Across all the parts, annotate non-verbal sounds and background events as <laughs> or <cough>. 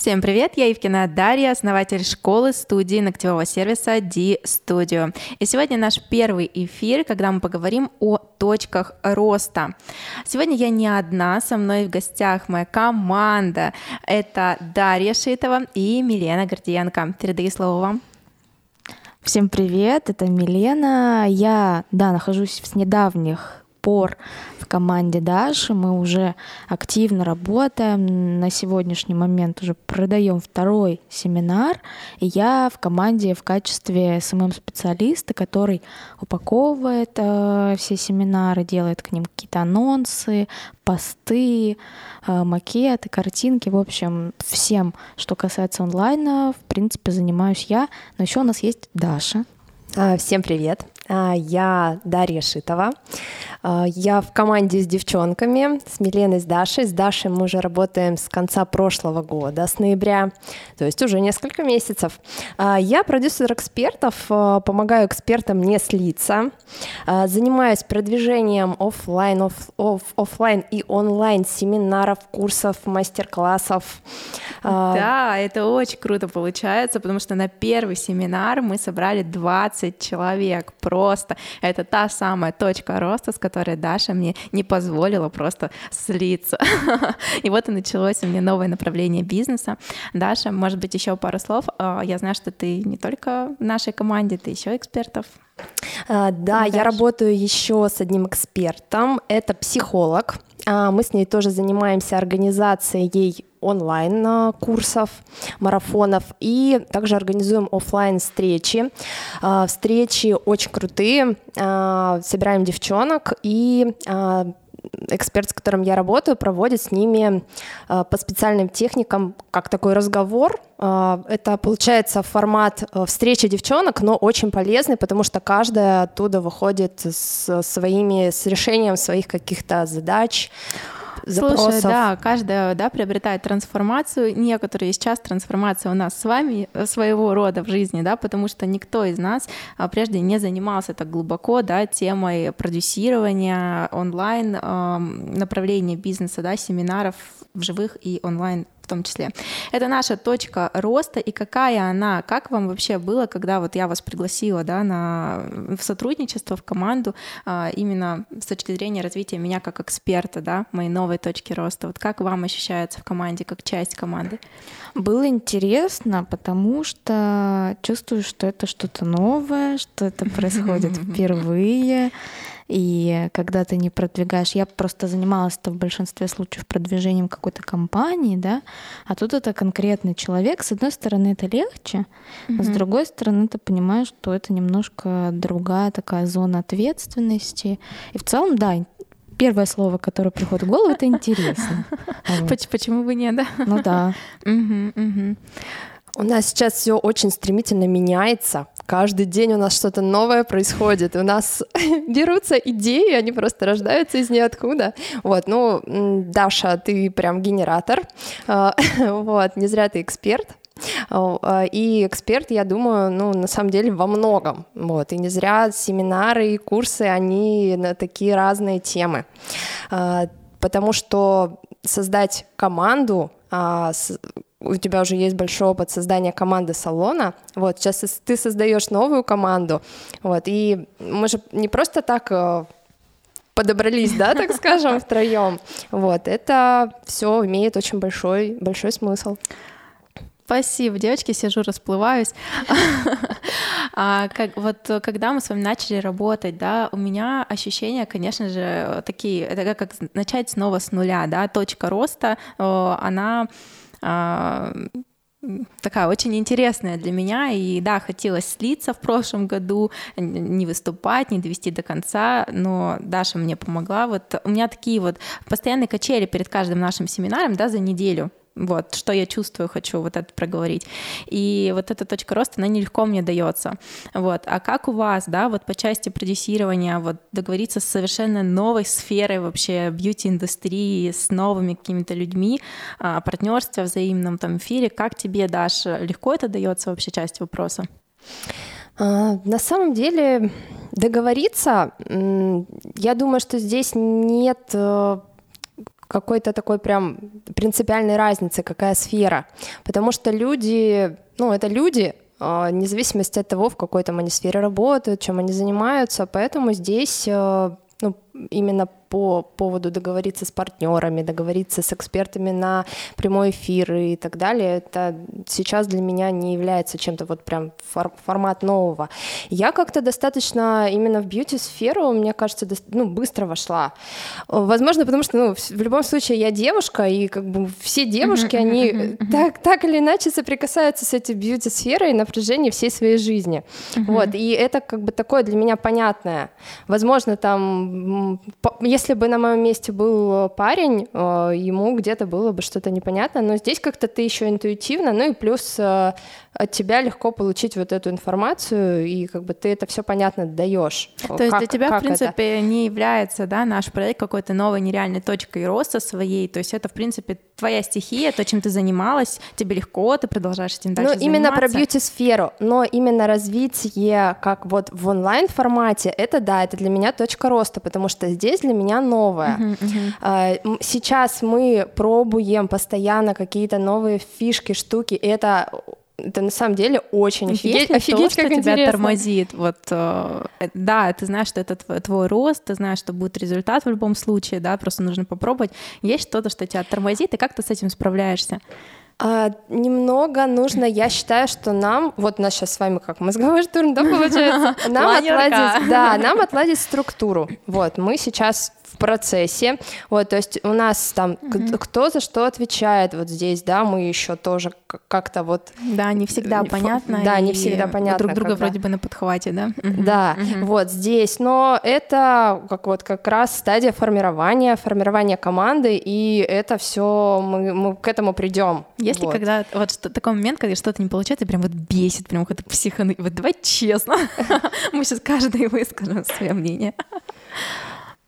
Всем привет, я Евкина Дарья, основатель школы студии ногтевого сервиса D-Studio. И сегодня наш первый эфир, когда мы поговорим о точках роста. Сегодня я не одна, со мной в гостях моя команда. Это Дарья Шитова и Милена Гордиенко. Передаю слово вам. Всем привет, это Милена. Я, да, нахожусь с недавних пор команде Даши. Мы уже активно работаем. На сегодняшний момент уже продаем второй семинар. И я в команде в качестве SMM-специалиста, который упаковывает э, все семинары, делает к ним какие-то анонсы, посты, э, макеты, картинки. В общем, всем, что касается онлайна, в принципе, занимаюсь я. Но еще у нас есть Даша. А, всем привет! А, я Дарья Шитова. А, я в команде с девчонками, с Миленой, с Дашей. С Дашей мы уже работаем с конца прошлого года, с ноября, то есть уже несколько месяцев. А, я продюсер экспертов, помогаю экспертам не слиться, занимаюсь продвижением офлайн, оф, оф, офлайн и онлайн семинаров, курсов, мастер-классов. Да, это очень круто получается, потому что на первый семинар мы собрали 20 человек. Просто это та самая точка роста, с которой Даша мне не позволила просто слиться. <laughs> И вот и началось у меня новое направление бизнеса. Даша, может быть, еще пару слов. А, я знаю, что ты не только в нашей команде, ты еще экспертов а, да, Дальше. я работаю еще с одним экспертом. Это психолог. А, мы с ней тоже занимаемся организацией онлайн-курсов, марафонов, и также организуем офлайн встречи. А, встречи очень крутые, собираем девчонок и эксперт, с которым я работаю, проводит с ними по специальным техникам, как такой разговор. Это получается формат э, встречи девчонок, но очень полезный, потому что каждая оттуда выходит с своими, с решением своих каких-то задач, запросов. Слушай, да, каждая да, приобретает трансформацию. Некоторые сейчас трансформация у нас с вами э, своего рода в жизни, да, потому что никто из нас а, прежде не занимался так глубоко да, темой продюсирования онлайн, направления бизнеса, да, семинаров в живых и онлайн том числе. Это наша точка роста, и какая она, как вам вообще было, когда вот я вас пригласила да, на, в сотрудничество, в команду, а, именно с точки зрения развития меня как эксперта, да, моей новой точки роста. Вот как вам ощущается в команде, как часть команды? Было интересно, потому что чувствую, что это что-то новое, что это <laughs> происходит <laughs> впервые. И когда ты не продвигаешь, я просто занималась в большинстве случаев продвижением какой-то компании, да, а тут это конкретный человек. С одной стороны, это легче, mm-hmm. а с другой стороны, ты понимаешь, что это немножко другая такая зона ответственности. И в целом, да, первое слово, которое приходит в голову, это интересно. <laughs> Почему бы нет, да? Ну да. У нас сейчас все очень стремительно меняется. Каждый день у нас что-то новое происходит. У нас <laughs> берутся идеи, они просто рождаются из ниоткуда. Вот, ну, Даша, ты прям генератор. А, <laughs> вот, не зря ты эксперт. А, и эксперт, я думаю, ну, на самом деле во многом. Вот. И не зря семинары и курсы, они на такие разные темы. А, потому что создать команду, у тебя уже есть большой опыт создания команды салона, вот, сейчас ты создаешь новую команду, вот, и мы же не просто так э, подобрались, да, так скажем, <laughs> втроем, вот, это все имеет очень большой, большой смысл. Спасибо, девочки, сижу, расплываюсь. <laughs> а, как, вот когда мы с вами начали работать, да, у меня ощущения, конечно же, такие, это как начать снова с нуля, да, точка роста, она а, такая очень интересная для меня. И да, хотелось слиться в прошлом году, не выступать, не довести до конца, но Даша мне помогла. Вот у меня такие вот постоянные качели перед каждым нашим семинаром, да, за неделю. Вот, что я чувствую, хочу вот это проговорить. И вот эта точка роста, она нелегко мне дается. Вот. А как у вас, да, вот по части продюсирования, вот договориться с совершенно новой сферой вообще бьюти-индустрии, с новыми какими-то людьми, а, партнерстве взаимном там эфире, как тебе, Даша, легко это дается вообще часть вопроса? А, на самом деле договориться, я думаю, что здесь нет э, какой-то такой прям принципиальной разницы, какая сфера. Потому что люди, ну, это люди, а, вне зависимости от того, в какой там они сфере работают, чем они занимаются. Поэтому здесь э, ну, именно по поводу договориться с партнерами, договориться с экспертами на прямой эфир и так далее, это сейчас для меня не является чем-то вот прям фор формат нового. Я как-то достаточно именно в бьюти-сферу, мне кажется, ну, быстро вошла. Возможно, потому что, ну, в любом случае я девушка, и как бы все девушки, они так, так или иначе соприкасаются с этой бьюти-сферой на протяжении всей своей жизни. Вот, и это как бы такое для меня понятное. Возможно, там, если бы на моем месте был э, парень, э, ему где-то было бы что-то непонятно, но здесь как-то ты еще интуитивно, ну и плюс э, от тебя легко получить вот эту информацию, и как бы ты это все понятно даешь. То как, есть для тебя, в принципе, это? не является да, наш проект какой-то новой нереальной точкой роста своей, то есть это, в принципе, твоя стихия, то, чем ты занималась, тебе легко, ты продолжаешь этим дальше Ну, именно про бьюти-сферу, но именно развитие как вот в онлайн-формате, это да, это для меня точка роста, потому что здесь для меня меня новое. Uh-huh, uh-huh. Сейчас мы пробуем постоянно какие-то новые фишки, штуки. Это это на самом деле очень офигеть, офигеть то, как что интересно. тебя тормозит. Вот, э, э, да, ты знаешь, что это твой, твой рост, ты знаешь, что будет результат в любом случае, да, просто нужно попробовать. Есть что-то, что тебя тормозит, и как ты с этим справляешься? А, немного нужно, я считаю, что нам, вот у нас сейчас с вами как мозговой штурм, да, получается, <laughs> нам отладить, да, нам <laughs> отладить структуру. Вот, мы сейчас в процессе. Вот, то есть у нас там mm-hmm. кто за что отвечает вот здесь, да, мы еще тоже как-то вот... Да, не всегда понятно. Да, не всегда понятно. Друг друга когда... вроде бы на подхвате, да? Да, mm-hmm. вот здесь, но это как вот как раз стадия формирования, формирования команды, и это все мы, мы к этому придем. Если вот. когда вот что, такой момент, когда что-то не получается, прям вот бесит, прям как-то психоны... Вот давай честно, <laughs> мы сейчас каждый <laughs> выскажем свое мнение.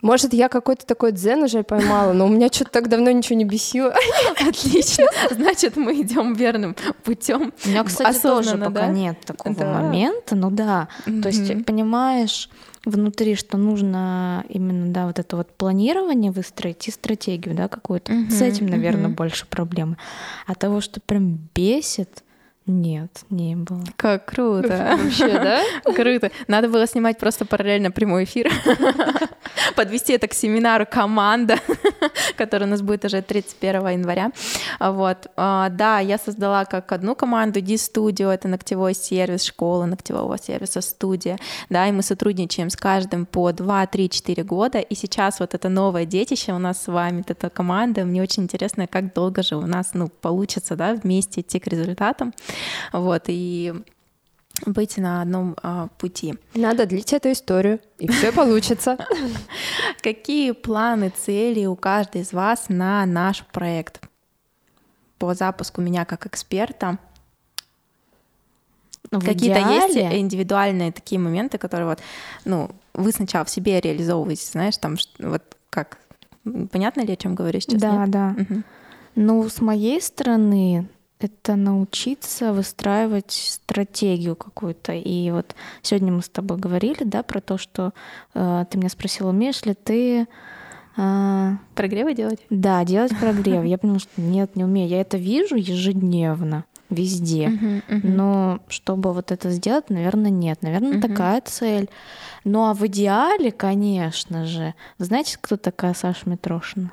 Может, я какой-то такой дзен уже поймала, но у меня что-то так давно ничего не бесило. <laughs> Отлично. Значит, мы идем верным путем. У меня, кстати, тоже пока нет такого момента, ну да. То есть, понимаешь, внутри, что нужно именно, да, вот это вот планирование выстроить и стратегию, да, какую-то. С этим, наверное, больше проблемы. А того, что прям бесит, нет, не было. Как круто. <laughs> Вообще, да? <laughs> Круто. Надо было снимать просто параллельно прямой эфир. <laughs> Подвести это к семинару «Команда», который у нас будет уже 31 января. Вот. А, да, я создала как одну команду D-Studio, это ногтевой сервис, школа ногтевого сервиса, студия. Да, и мы сотрудничаем с каждым по 2, 3, 4 года. И сейчас вот это новое детище у нас с вами, эта команда. Мне очень интересно, как долго же у нас ну, получится да, вместе идти к результатам. Вот, и быть на одном а, пути. Надо длить эту историю, и все получится. <laughs> Какие планы, цели у каждой из вас на наш проект? По запуску меня как эксперта. Какие-то есть индивидуальные такие моменты, которые вот, ну, вы сначала в себе реализовываете, знаешь, там вот как понятно ли, о чем говорю сейчас? Да, нет? да. Угу. Ну, с моей стороны, это научиться выстраивать стратегию какую-то. И вот сегодня мы с тобой говорили, да, про то, что э, ты меня спросила, умеешь ли ты э, прогревы делать? Да, делать <laughs> прогрев. Я поняла, что нет, не умею. Я это вижу ежедневно везде. Uh-huh, uh-huh. Но чтобы вот это сделать, наверное, нет. Наверное, uh-huh. такая цель. Ну а в идеале, конечно же, знаете, кто такая Саша Митрошина?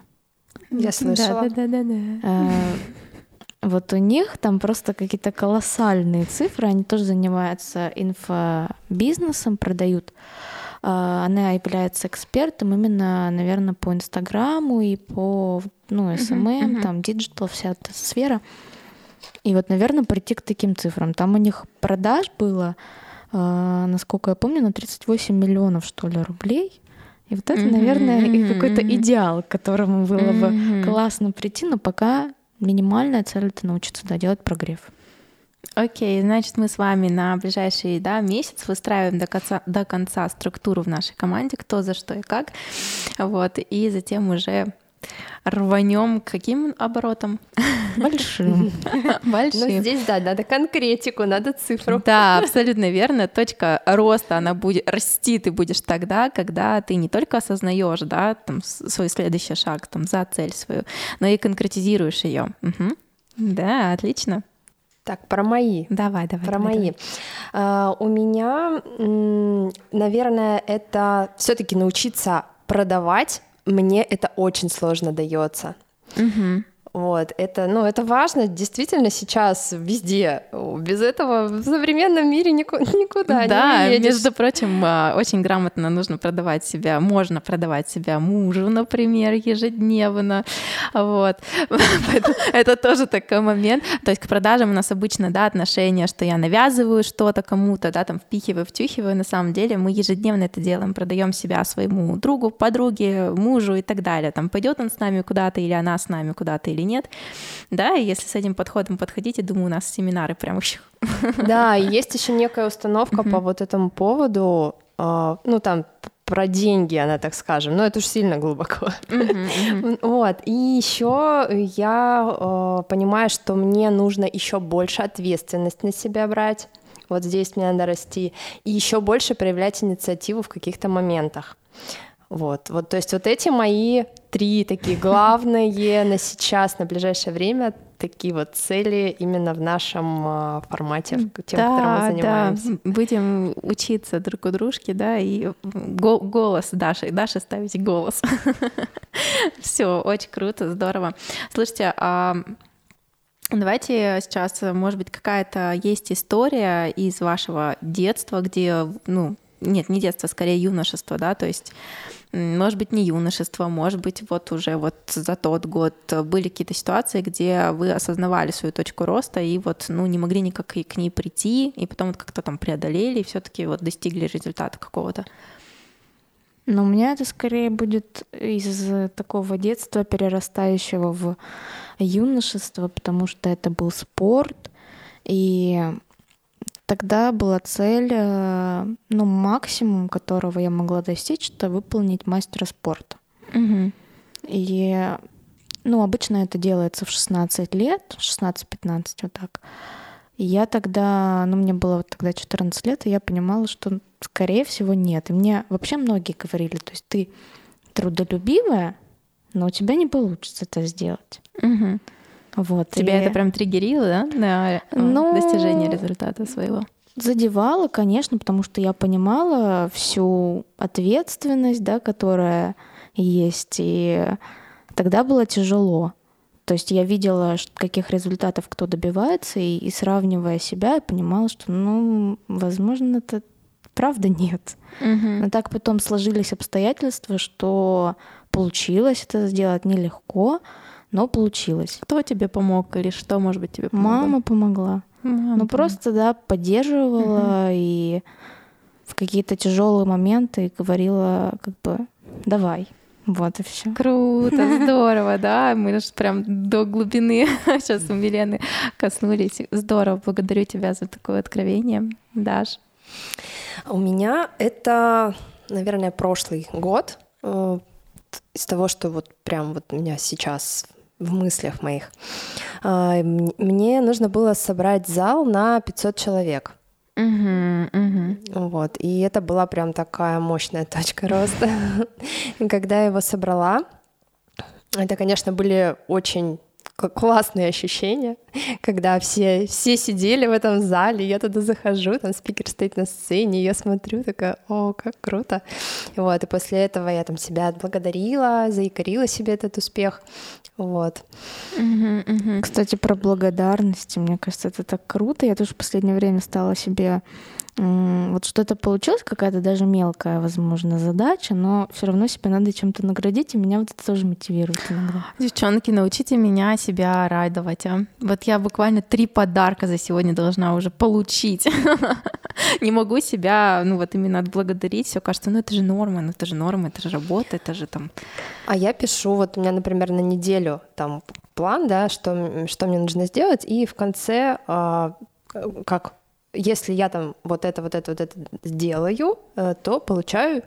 Я слышала. Да, да, да, да. да. Вот у них там просто какие-то колоссальные цифры, они тоже занимаются инфобизнесом, продают. А, она является экспертом именно, наверное, по Инстаграму и по ну, SMM, uh-huh, uh-huh. там, digital, вся эта сфера. И вот, наверное, прийти к таким цифрам. Там у них продаж было, а, насколько я помню, на 38 миллионов, что ли, рублей. И вот это, наверное, mm-hmm. какой-то идеал, к которому было mm-hmm. бы классно прийти, но пока минимальная цель — это научиться да, делать прогрев. Окей, значит, мы с вами на ближайший да, месяц выстраиваем до конца, до конца структуру в нашей команде, кто за что и как. Вот, и затем уже рванем каким оборотом? <laughs> Большим. <laughs> Большим. Но здесь, да, надо конкретику, надо цифру. Да, абсолютно верно. Точка роста, она будет расти, ты будешь тогда, когда ты не только осознаешь, да, там свой следующий шаг, там за цель свою, но и конкретизируешь ее. Угу. Да, отлично. Так, про мои. Давай, давай. Про давай, мои. давай. А, у меня, наверное, это все-таки научиться продавать. Мне это очень сложно дается. Угу. Вот, это, ну, это важно действительно сейчас везде. Без этого в современном мире <laughs> никуда, да, не едешь. между прочим, а, очень грамотно нужно продавать себя, можно продавать себя мужу, например, ежедневно. Вот. <laughs> Это тоже такой момент. То есть к продажам у нас обычно, да, отношение, что я навязываю что-то кому-то, да, там впихиваю, втюхиваю. На самом деле мы ежедневно это делаем, продаем себя своему другу, подруге, мужу и так далее. Там пойдет он с нами куда-то или она с нами куда-то или нет. Да, и если с этим подходом подходить, я думаю, у нас семинары прям еще. <laughs> Да, есть еще некая установка по вот этому поводу, а, ну там про деньги, она так скажем, но это уж сильно глубоко. <laughs> Вот. И еще я э, понимаю, что мне нужно еще больше ответственность на себя брать. Вот здесь мне надо расти. И еще больше проявлять инициативу в каких-то моментах. Вот, вот, то есть вот эти мои три такие главные на сейчас, на ближайшее время такие вот цели именно в нашем э, формате, тем, да, которым мы занимаемся. Да, будем учиться друг у дружки, да, и го- голос Даши, Даша ставить голос. <laughs> Все, очень круто, здорово. Слушайте, а Давайте сейчас, может быть, какая-то есть история из вашего детства, где, ну, нет, не детство, скорее юношество, да, то есть может быть, не юношество, может быть, вот уже вот за тот год были какие-то ситуации, где вы осознавали свою точку роста и вот, ну, не могли никак к ней прийти, и потом вот как-то там преодолели и все таки вот достигли результата какого-то. Но у меня это скорее будет из такого детства, перерастающего в юношество, потому что это был спорт, и Тогда была цель, э, ну, максимум, которого я могла достичь, это выполнить мастера спорта. Угу. И, ну, обычно это делается в 16 лет, 16-15, вот так. И я тогда, ну, мне было тогда 14 лет, и я понимала, что, скорее всего, нет. И мне вообще многие говорили, то есть ты трудолюбивая, но у тебя не получится это сделать. Угу. Вот, Тебя и... это прям триггерило, да, на ну, достижение результата своего? Задевало, конечно, потому что я понимала всю ответственность, да, которая есть, и тогда было тяжело. То есть я видела, каких результатов кто добивается, и, и сравнивая себя, я понимала, что, ну, возможно, это правда нет. Угу. Но так потом сложились обстоятельства, что получилось это сделать нелегко, но получилось. Кто тебе помог или что, может быть, тебе помогло? Мама помогла. Мама ну просто, да, поддерживала угу. и в какие-то тяжелые моменты говорила, как бы, давай. Вот и все. Круто, <laughs> здорово, да. Мы же прям до глубины <laughs> сейчас у Милены коснулись. Здорово, благодарю тебя за такое откровение, Даш. У меня это, наверное, прошлый год э, из того, что вот прям вот меня сейчас в мыслях моих. А, мне нужно было собрать зал на 500 человек. Угу, угу. Вот, и это была прям такая мощная точка роста. <laughs> Когда я его собрала, это, конечно, были очень классные ощущения, <laughs> когда все, все сидели в этом зале, я туда захожу, там спикер стоит на сцене, я смотрю, такая, о, как круто. Вот, и после этого я там себя отблагодарила, заикарила себе этот успех, вот. Угу, угу. Кстати, про благодарности, мне кажется, это так круто, я тоже в последнее время стала себе вот что-то получилось, какая-то даже мелкая, возможно, задача, но все равно себя надо чем-то наградить, и меня вот это тоже мотивирует иногда. Девчонки, научите меня себя радовать. А? Вот я буквально три подарка за сегодня должна уже получить. <laughs> Не могу себя, ну вот именно отблагодарить. Все кажется, ну это же норма, ну это же норма, это же работа, это же там. А я пишу, вот у меня, например, на неделю там план, да, что, что мне нужно сделать, и в конце, а, как если я там вот это, вот это, вот это сделаю, э, то получаю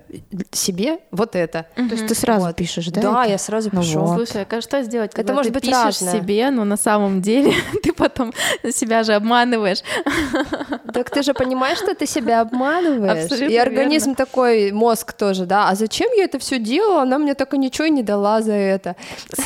себе вот это. То есть ты сразу вот. пишешь, да? Да, я сразу ну пишу. Вот. Слушай, а что сделать, когда это может ты быть пишешь разное. себе, но на самом деле <laughs> ты потом себя же обманываешь. Так ты же понимаешь, что ты себя обманываешь. Абсолютно и организм верно. такой, мозг тоже, да, а зачем я это все делала, она мне только ничего не дала за это.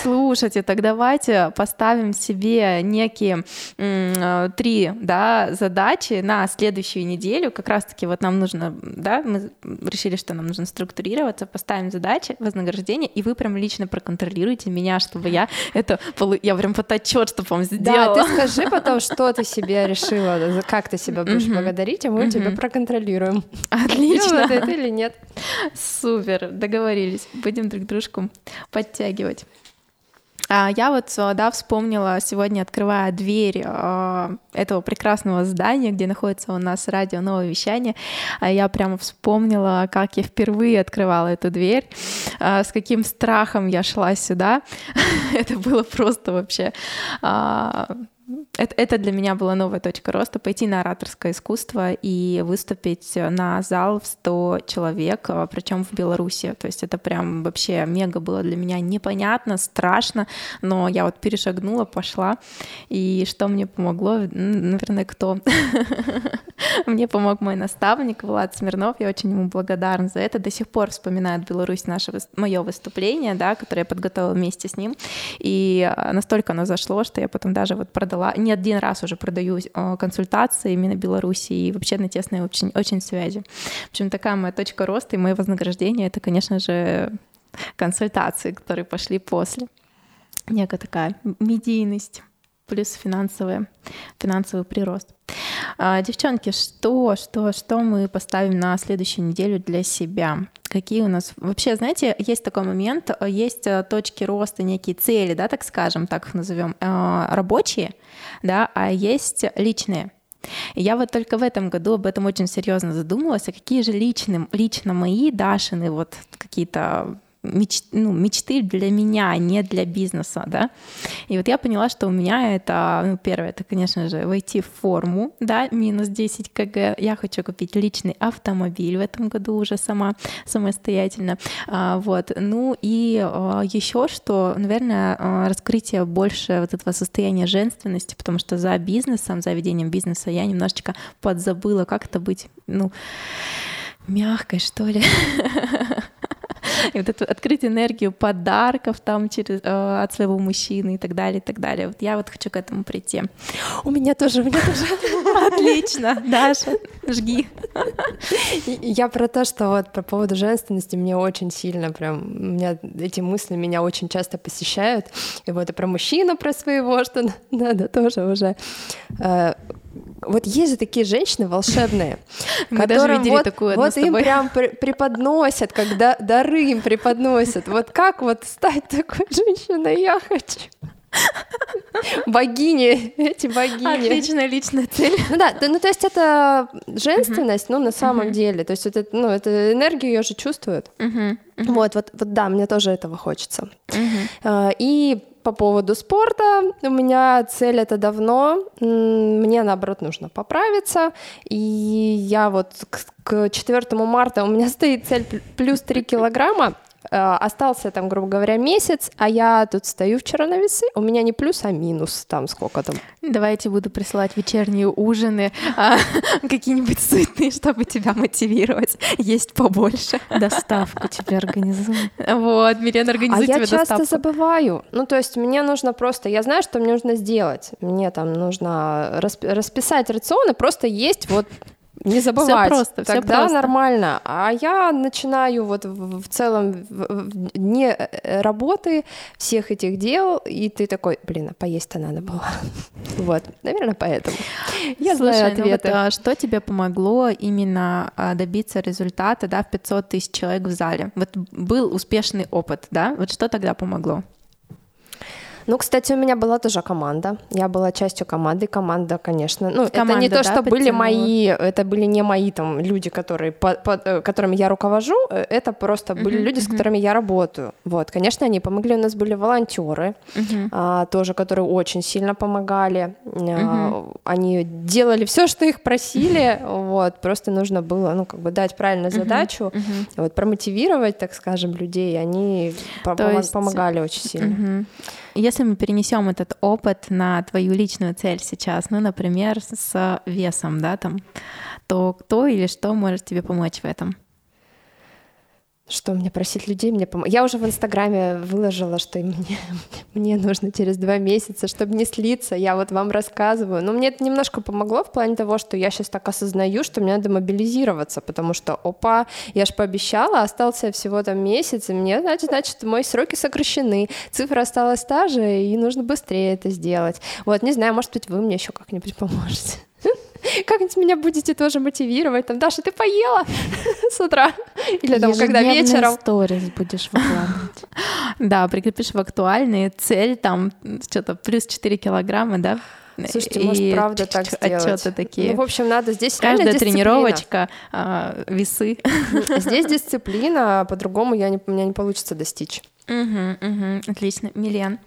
Слушайте, так давайте поставим себе некие э, три да, задачи на следующую неделю, как раз-таки вот нам нужно, да, мы решили, что нам нужно структурироваться, поставим задачи, вознаграждение, и вы прям лично проконтролируете меня, чтобы я это, я прям фотоотчет, чтобы вам сделала. Да, ты скажи потом, что ты себе решила, как ты себя будешь благодарить, а мы тебя проконтролируем. Отлично. это или нет. Супер, договорились. Будем друг дружку подтягивать. А я вот, э, да, вспомнила сегодня, открывая дверь э, этого прекрасного здания, где находится у нас радио «Новое вещание», а я прямо вспомнила, как я впервые открывала эту дверь, э, с каким страхом я шла сюда. <laughs> Это было просто вообще а, это, это для меня была новая точка роста, пойти на ораторское искусство и выступить на зал в 100 человек, а, причем в Беларуси. То есть это прям вообще мега было для меня непонятно, страшно, но я вот перешагнула, пошла. И что мне помогло? Наверное, кто? <laughs> Мне помог мой наставник Влад Смирнов, я очень ему благодарна за это. До сих пор вспоминает Беларусь наше мое выступление, да, которое я подготовила вместе с ним. И а, настолько оно зашло, что я потом даже вот продала не один раз уже продаю э, консультации именно Беларуси и вообще на тесной очень, очень связи. В общем, такая моя точка роста и мое вознаграждение — это, конечно же, консультации, которые пошли после. Некая такая медийность плюс финансовый, финансовый прирост. А, девчонки, что, что, что мы поставим на следующую неделю для себя? Какие у нас... Вообще, знаете, есть такой момент, есть э, точки роста, некие цели, да, так скажем, так их назовем, э, рабочие, да, а есть личные. И я вот только в этом году об этом очень серьезно задумалась, а какие же личные, лично мои Дашины вот какие-то меч, ну, мечты для меня, а не для бизнеса, да. И вот я поняла, что у меня это, ну, первое, это, конечно же, войти в форму, да, минус 10 кг. Я хочу купить личный автомобиль в этом году уже сама, самостоятельно. А, вот. Ну и а, еще что, наверное, а, раскрытие больше вот этого состояния женственности, потому что за бизнесом, за ведением бизнеса я немножечко подзабыла, как это быть, ну, мягкой, что ли. <laughs> <laughs> И вот это открыть энергию подарков там через, э, от своего мужчины и так далее, и так далее. Вот я вот хочу к этому прийти. У меня тоже, у меня тоже. <laughs> Отлично, Даша, жги. Я про то, что вот по поводу женственности мне очень сильно прям, у меня эти мысли меня очень часто посещают. И вот и про мужчину, про своего, что надо тоже уже э, вот есть же такие женщины волшебные, <laughs> которым даже вот, такую вот им прям преподносят, когда дары им преподносят. Вот как вот стать такой <laughs> женщиной я хочу? <laughs> Богини, эти богини. Отличная личная цель. Ну да, ну то есть это женственность, ну на самом деле, то есть это, ну это энергию ее же чувствуют. Вот, вот, вот да, мне тоже этого хочется. А, и по поводу спорта. У меня цель это давно. Мне, наоборот, нужно поправиться. И я вот к, к 4 марта у меня <laughs> стоит цель плюс 3 килограмма. Э, остался там, грубо говоря, месяц, а я тут стою вчера на весы, у меня не плюс, а минус, там сколько там. Давайте буду присылать вечерние ужины, а, <laughs> какие-нибудь сытные, чтобы тебя мотивировать, есть побольше. <laughs> Доставку тебе организую. Вот, Милена а тебе доставку. я часто забываю. Ну, то есть мне нужно просто, я знаю, что мне нужно сделать. Мне там нужно расписать рационы, просто есть вот не забывать. Все просто, Тогда все просто. нормально. А я начинаю вот в, в целом в, в дне э, работы всех этих дел, и ты такой, блин, а поесть-то надо было. <laughs> Вот, наверное, поэтому. Я Слушай, знаю ответы. Ну вот, а, что тебе помогло именно а, добиться результата, да, в 500 тысяч человек в зале? Вот был успешный опыт, да? Вот что тогда помогло? Ну, кстати, у меня была тоже команда. Я была частью команды. Команда, конечно. Ну, Команда, это не то, да, что были мои, это были не мои там люди, которые, по- по- э, которыми я руковожу. Э, Это просто были люди, с которыми я работаю. Вот, конечно, они помогли. У нас были волонтеры, а, тоже, которые очень сильно помогали. А, Они делали все, что их просили. Вот, просто нужно было, ну, как бы дать правильную задачу, вот, промотивировать, так скажем, людей. Они по- То помо- есть- помогали очень сильно. Мгм. Если мы перенесем этот опыт на твою личную цель сейчас, ну, например, с- весом, да, там, то кто или что может тебе помочь в этом? Что мне просить людей мне помочь? Я уже в Инстаграме выложила, что <laughs> мне, мне нужно через два месяца, чтобы не слиться. Я вот вам рассказываю. Но мне это немножко помогло в плане того, что я сейчас так осознаю, что мне надо мобилизироваться, потому что, опа, я же пообещала, остался всего там месяц, и мне, значит, значит, мои сроки сокращены, цифра осталась та же, и нужно быстрее это сделать. Вот, не знаю, может быть, вы мне еще как-нибудь поможете. <laughs> Как-нибудь меня будете тоже мотивировать. Там, Даша, ты поела <laughs> с утра? Или там, когда вечером? сторис будешь выкладывать. <laughs> Да, прикрепишь в актуальные цель, там, что-то плюс 4 килограмма, да? Слушайте, И может, правда так сделать? Отчеты такие. Ну, в общем, надо здесь Каждая дисциплина. тренировочка, а, весы. Здесь дисциплина, а по-другому я не, у меня не получится достичь. Мгм, мгм, Отлично. Милен.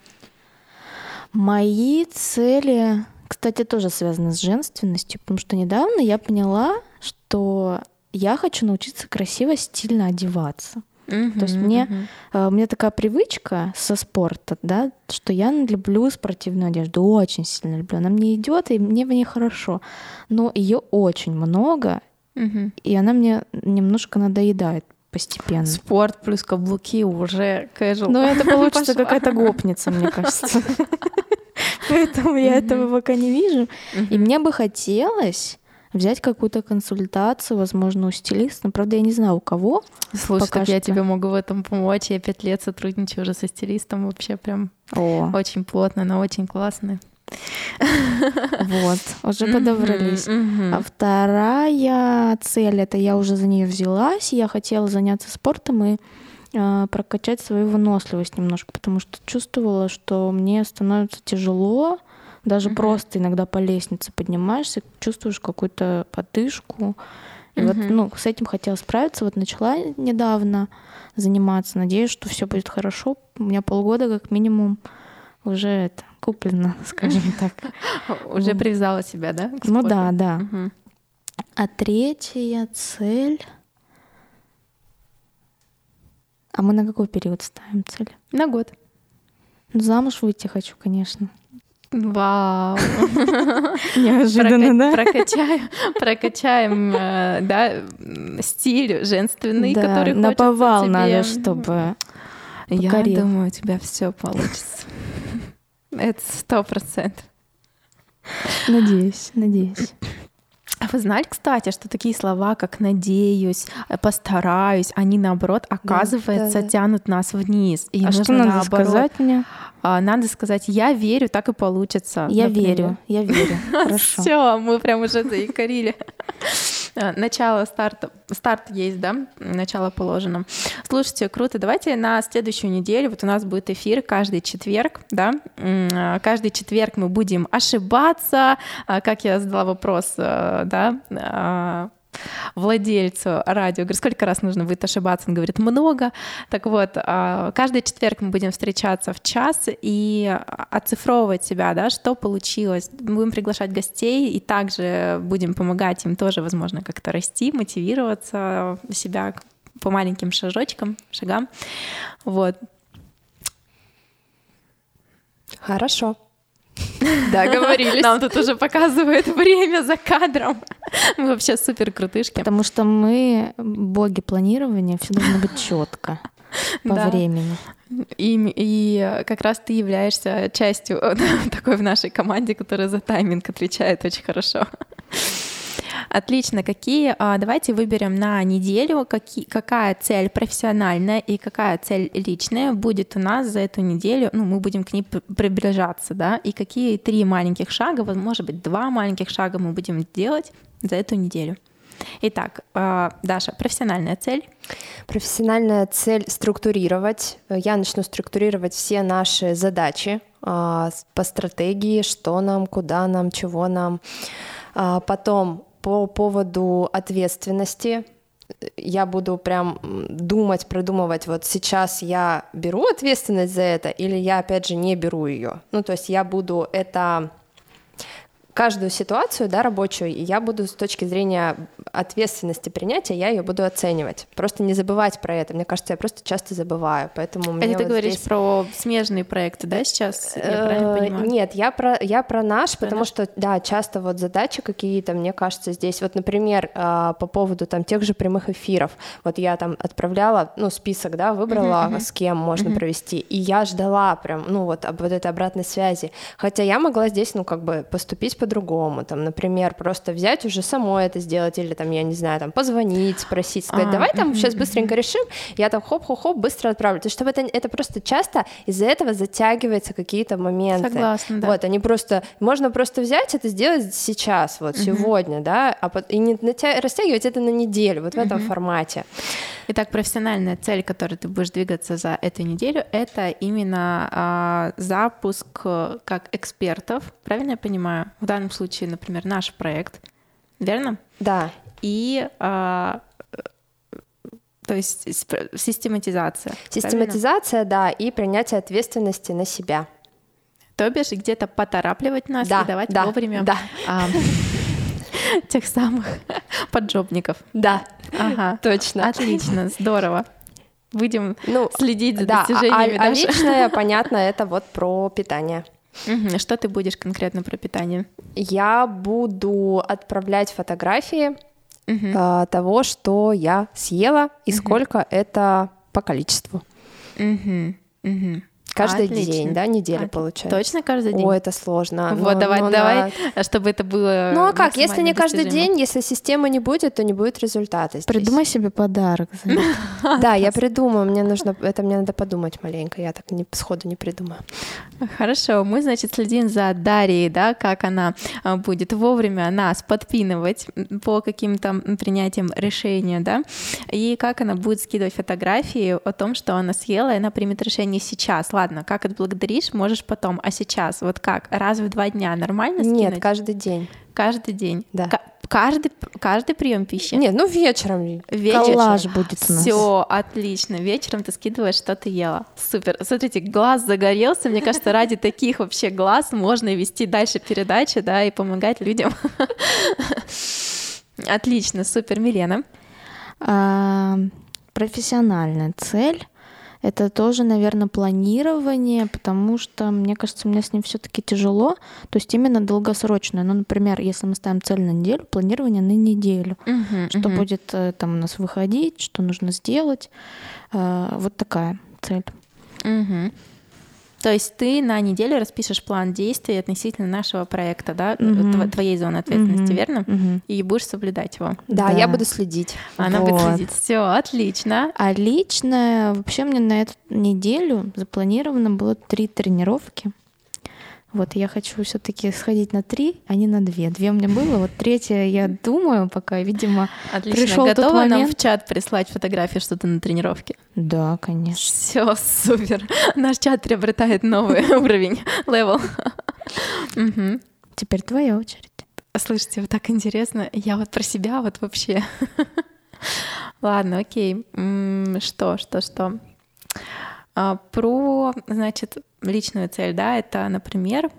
Мои цели, кстати, тоже связаны с женственностью, потому что недавно я поняла, что я хочу научиться красиво, стильно одеваться. То есть мне, э, у меня такая привычка со спорта, да, что я люблю спортивную одежду, очень сильно люблю. Она мне идет, и мне в ней хорошо. Но ее очень много, Мгм. и она мне немножко надоедает постепенно. Спорт плюс каблуки уже casual. Но это <laughs> получится какая-то гопница, мне кажется. <laughs> <laughs> Поэтому я этого пока не вижу. И мне бы хотелось взять какую-то консультацию, возможно, у стилиста. Но, правда, я не знаю, у кого. Слушай, Пока так я тебе могу в этом помочь. Я пять лет сотрудничаю уже со стилистом. Вообще прям О, очень плотно, она очень классная. <laughs> вот, уже подобрались. А вторая цель, это я уже за нее взялась. Я хотела заняться спортом и прокачать свою выносливость немножко, потому что чувствовала, что мне становится тяжело, даже просто иногда по лестнице поднимаешься, чувствуешь какую-то подышку. И вот, ну, с этим хотела справиться. Вот начала недавно заниматься. Надеюсь, что все будет хорошо. У меня полгода как минимум уже это куплено, <laughs> скажем <laughs> так. Уже привязала себя, да? Ну да, да. А третья цель. А мы на какой период ставим цель? На год. Ну, замуж выйти хочу, конечно. Вау. <laughs> Неожиданно, да? Прокачаем, прокачаем, э, да, стиль женственный, Да, который на хочется повал тебе. надо, чтобы... Я покорил. думаю, у тебя все получится. <laughs> Это сто процентов. Надеюсь, надеюсь. А вы знали, кстати, что такие слова, как «надеюсь», э, «постараюсь», они, наоборот, оказывается, да. тянут нас вниз. И а нужно что надо наоборот. сказать мне? А, Надо сказать «я верю, так и получится». Я например. верю, я верю. <laughs> Хорошо. Все, мы прям уже заикарили. А, Начало старта. Старт есть, да? Начало положено. Слушайте, круто. Давайте на следующую неделю, вот у нас будет эфир каждый четверг, да? А, Каждый четверг мы будем ошибаться. А, Как я задала вопрос, э, да? Владельцу радио. Говорю, сколько раз нужно будет ошибаться? Он говорит, много. Так вот, а, каждый четверг мы будем встречаться в час и оцифровывать себя, да, что получилось. Будем приглашать гостей и также будем помогать им тоже, возможно, как-то расти, мотивироваться себя по маленьким шажочкам, шагам. Вот. Хорошо. <laughs> Договорились. Нам тут уже показывает время за кадром. Мы вообще супер крутышки. Потому что мы боги планирования, все должно быть четко <laughs> по Да. времени. И, и как раз ты являешься частью <laughs> такой в нашей команде, которая за тайминг отвечает очень хорошо. Отлично. Какие? а, Давайте выберем на неделю, какие, какая цель профессиональная и какая цель личная будет у нас за эту неделю. Ну, мы будем к ней при- приближаться, да. И какие три маленьких шага, может быть, два маленьких шага мы будем делать за эту неделю. Итак, а, Даша, профессиональная цель. Профессиональная цель структурировать. Я начну структурировать все наши задачи а, по стратегии, что нам, куда нам, чего нам. Потом по поводу ответственности я буду прям думать, продумывать, вот сейчас я беру ответственность за это или я опять же не беру ее. Ну, то есть я буду это каждую ситуацию, да, рабочую, я буду с точки зрения ответственности принятия, я ее буду оценивать. Просто не забывать про это. Мне кажется, я просто часто забываю, поэтому Это мне ты вот говоришь здесь... про смежные проекты, да, сейчас? Я Э? Нет, я про, я про наш, Про потому наш. что, да, часто вот задачи какие-то, мне кажется, здесь, вот, например, а, по поводу там тех же прямых эфиров, вот я там отправляла, ну, список, да, выбрала, с кем можно провести, и я ждала прям, ну, вот, об вот этой обратной связи, хотя я могла здесь, ну, как бы поступить по-другому, там, например, просто взять уже самой это сделать, или там, я не знаю, там, позвонить, спросить, сказать, А, давай там сейчас быстренько решим, я там хоп-хоп-хоп быстро отправлю, то есть чтобы это, это просто часто из-за этого затягиваются какие-то моменты. Согласна, да. Вот, они просто, можно просто взять это сделать сейчас, вот сегодня, да, а и не натя- растягивать это на неделю, вот в этом формате. Итак, профессиональная цель, к которой ты будешь двигаться за эту неделю, это именно а, запуск э, как экспертов, правильно я понимаю? Данном случае, например, наш проект, верно? Да, И а, э, то есть сп- систематизация. правильно? систематизация, да, и принятие ответственности на себя. То бишь где-то поторапливать нас Да, и давать да, вовремя да. а, <laughs> тех самых <laughs> поджопников. Да, Ага. точно. Отлично, здорово. Будем Ну, следить за да, достижениями а, а личное, понятно, это вот про питание. Что ты будешь конкретно про питание? Я буду отправлять фотографии а, того, что я съела и сколько это по количеству. Мгм. Мгм. Каждый Отлично. день, да, неделя От- получается. Точно каждый день? О, это сложно. вот, Ну, давай, ну, давай, на- чтобы это было Ну а как, если не каждый достижимо. день, если системы не будет, то не будет результата. здесь. Придумай себе подарок. <laughs> Да, я придумаю, мне нужно, это мне надо подумать маленько, я так сходу не придумаю. Хорошо, мы, значит, следим за Дарьей, да, как она а, будет вовремя нас подпинывать по каким-то принятиям решения, да, и как она будет скидывать фотографии о том, что она съела, и она примет решение сейчас. Ладно, как отблагодаришь, можешь потом, а сейчас, вот как, раз в два дня нормально скинуть? Нет, каждый день. Каждый день? Да. Ка- каждый, каждый прием пищи? Нет, ну вечером. Вечер. Коллаж будет у нас. Все, отлично. Вечером ты скидываешь, что ты ела. Супер. Смотрите, глаз загорелся. Мне кажется, ради таких вообще глаз можно вести дальше передачи, да, и помогать людям. <laughs> Отлично, супер, Милена. Профессиональная цель это тоже, наверное, планирование, потому что, мне кажется, мне с ним все-таки тяжело. То есть именно долгосрочное. Ну, например, если мы ставим цель на неделю, планирование на неделю. Что будет э, там у нас выходить, что нужно сделать. Э, Вот такая цель. Мгм. То есть ты на неделю распишешь план действий относительно нашего проекта, да, тв- твоей зоны ответственности, Мгм. верно? Мгм. И будешь соблюдать его. Да, Да. я буду следить. Она будет Вот. следить. Все, отлично. А лично вообще мне на эту неделю запланировано было три тренировки. Вот я хочу все-таки сходить на три, а не на две. Две у меня было, вот третья я думаю пока, видимо. Отлично. Пришёл тот Готова нам момент. в чат прислать фотографии, что ты на тренировке? Да, конечно. Все, супер. Наш чат приобретает новый <laughs> уровень, level. Теперь твоя очередь. Слышите, вот так интересно. Я вот про себя вот вообще. <laughs> Ладно, окей. Что, что, что? А, Про, значит, личную цель, да, это, например,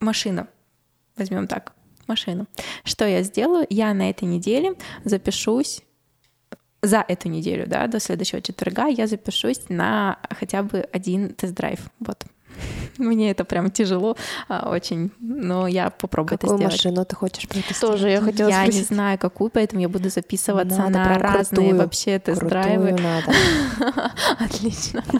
машина. Возьмем так, машину. Что я сделаю? Я на этой неделе запишусь за эту неделю, да, до следующего четверга я запишусь на хотя бы один тест-драйв. Вот. <laughs> Мне это прям тяжело а, очень, но я попробую Какую это сделать. машину ты хочешь протестировать? Тоже я хотела я не спросить. знаю, какую, поэтому я буду записываться Надо на прям разные крутую, вообще тест-драйвы. <laughs> Отлично. <laughs>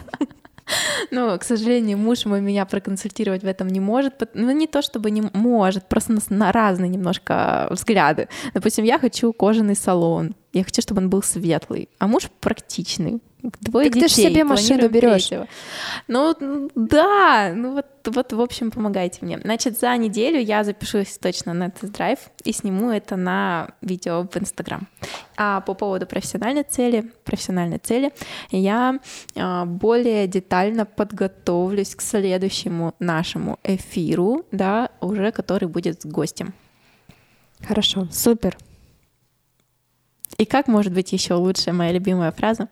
Ну, к сожалению, муж мой меня проконсультировать в этом не может. Ну, не то чтобы не может, просто у нас на разные немножко взгляды. Допустим, я хочу кожаный салон. Я хочу, чтобы он был светлый, а муж практичный. Двое так детей. ты же себе машину берешь. Ну да, ну вот, вот, в общем, помогайте мне. Значит, за неделю я запишусь точно на тест-драйв и сниму это на видео в Инстаграм. А по поводу профессиональной цели, профессиональной цели, я а, более детально подготовлюсь к следующему нашему эфиру, да, уже который будет с гостем. Хорошо, супер. И как может быть еще лучше моя любимая фраза?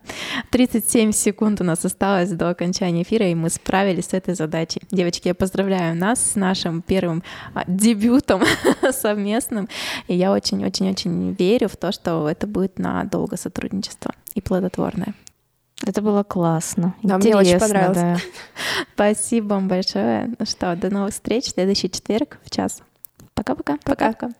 37 секунд у нас осталось до окончания эфира, и мы справились с этой задачей. Девочки, я поздравляю нас с нашим первым а, дебютом <laughs> совместным. И я очень-очень-очень верю в то, что это будет на долго сотрудничество и плодотворное. Это было классно. Да, мне очень понравилось. Да. <laughs> Спасибо вам большое. Ну что, до новых встреч в следующий четверг в час. Пока-пока. Пока. Пока.